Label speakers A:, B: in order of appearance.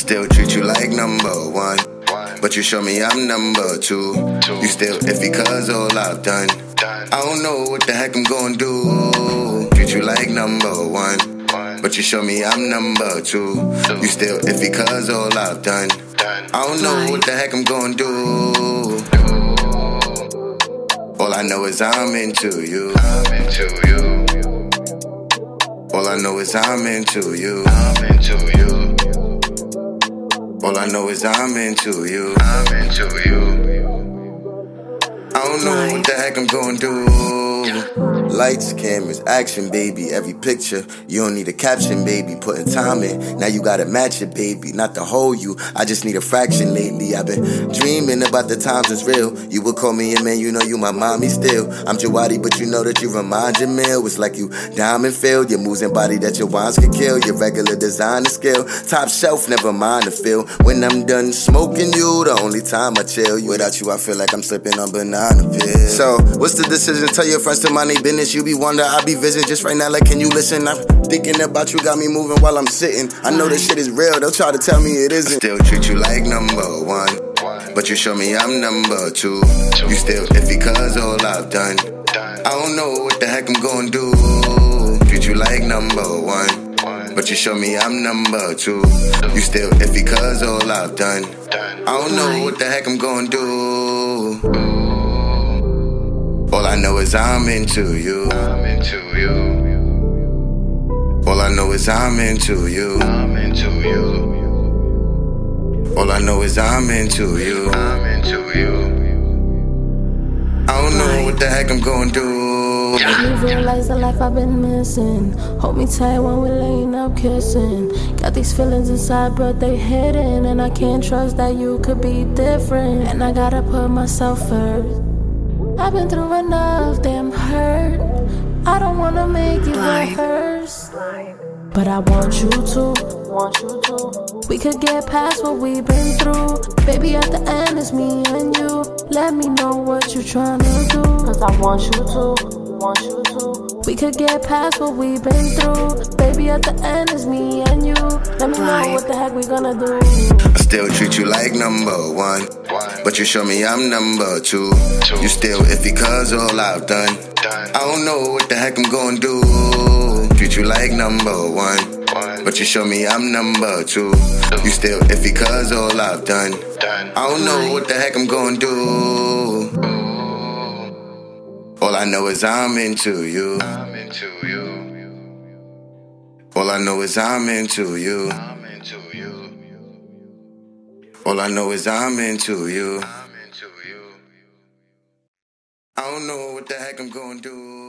A: still treat you like number one. But you show me I'm number two. You still iffy cause all I've done. I don't know what the heck I'm gonna do. Treat you like number one. But you show me I'm number two. You still iffy cause all I've done. I don't know what the heck I'm gonna do. All I know is I'm into you.
B: I'm into you.
A: All I know is I'm into you.
B: I'm into you.
A: All I know is I'm into you.
B: I'm into you.
A: I don't know what the heck I'm gonna do. Lights, cameras, action, baby. Every picture, you don't need a caption, baby. Putting time in, now you gotta match it, baby. Not the whole you, I just need a fraction lately. I've been dreaming about the times it's real. You would call me a man, you know you my mommy still. I'm Jawadii, but you know that you remind Jamil. It's like you diamond filled, your moves and body that your wines could kill. Your regular designer skill, top shelf, never mind the feel. When I'm done smoking you, the only time I chill. Without you, I feel like I'm slipping on banana pills. So, what's the decision? Tell your friends to mind their business. You be wonder, I be visiting just right now. Like, can you listen? I'm thinking about you, got me moving while I'm sitting. I know this shit is real. They'll try to tell me it isn't. Still treat you like number one. But you show me I'm number two. You still iffy cause all I've done. I don't know what the heck I'm gonna do. Treat you like number one. But you show me I'm number two. You still iffy cause all I've done. I don't know what the heck I'm gonna do. All I know is I'm into you.
B: I'm into you.
A: All I know is I'm into you.
B: I'm into you.
A: All I know is I'm into you.
B: I'm into you.
A: I don't know what the heck I'm gonna do.
C: You realize the life I've been missing. Hold me tight when we're laying up kissing. Got these feelings inside, but they hidden. And I can't trust that you could be different. And I gotta put myself first. I've been through enough, damn hurt. I don't wanna make you rehearse. But I want you to, want you to. We could get past what we've been through. Baby, at the end, it's me and you. Let me know what you're trying to do. Cause I want you to, want you to. We could get past what we've been through. Baby, at the end, it's me and you. Let me know what the heck we gonna do.
A: I still treat you like number one. But you show me I'm number two. You still iffy cause all I've done. I don't know what the heck I'm gonna do. Treat you like number one. But you show me I'm number two. You still iffy cause all I've done. I don't know what the heck I'm gonna do. All I know is I'm into you.
B: I'm into you.
A: All I know is I'm into you.
B: I'm into you.
A: All I know is I'm into you.
B: I'm into you.
A: I don't know what the heck I'm gonna do.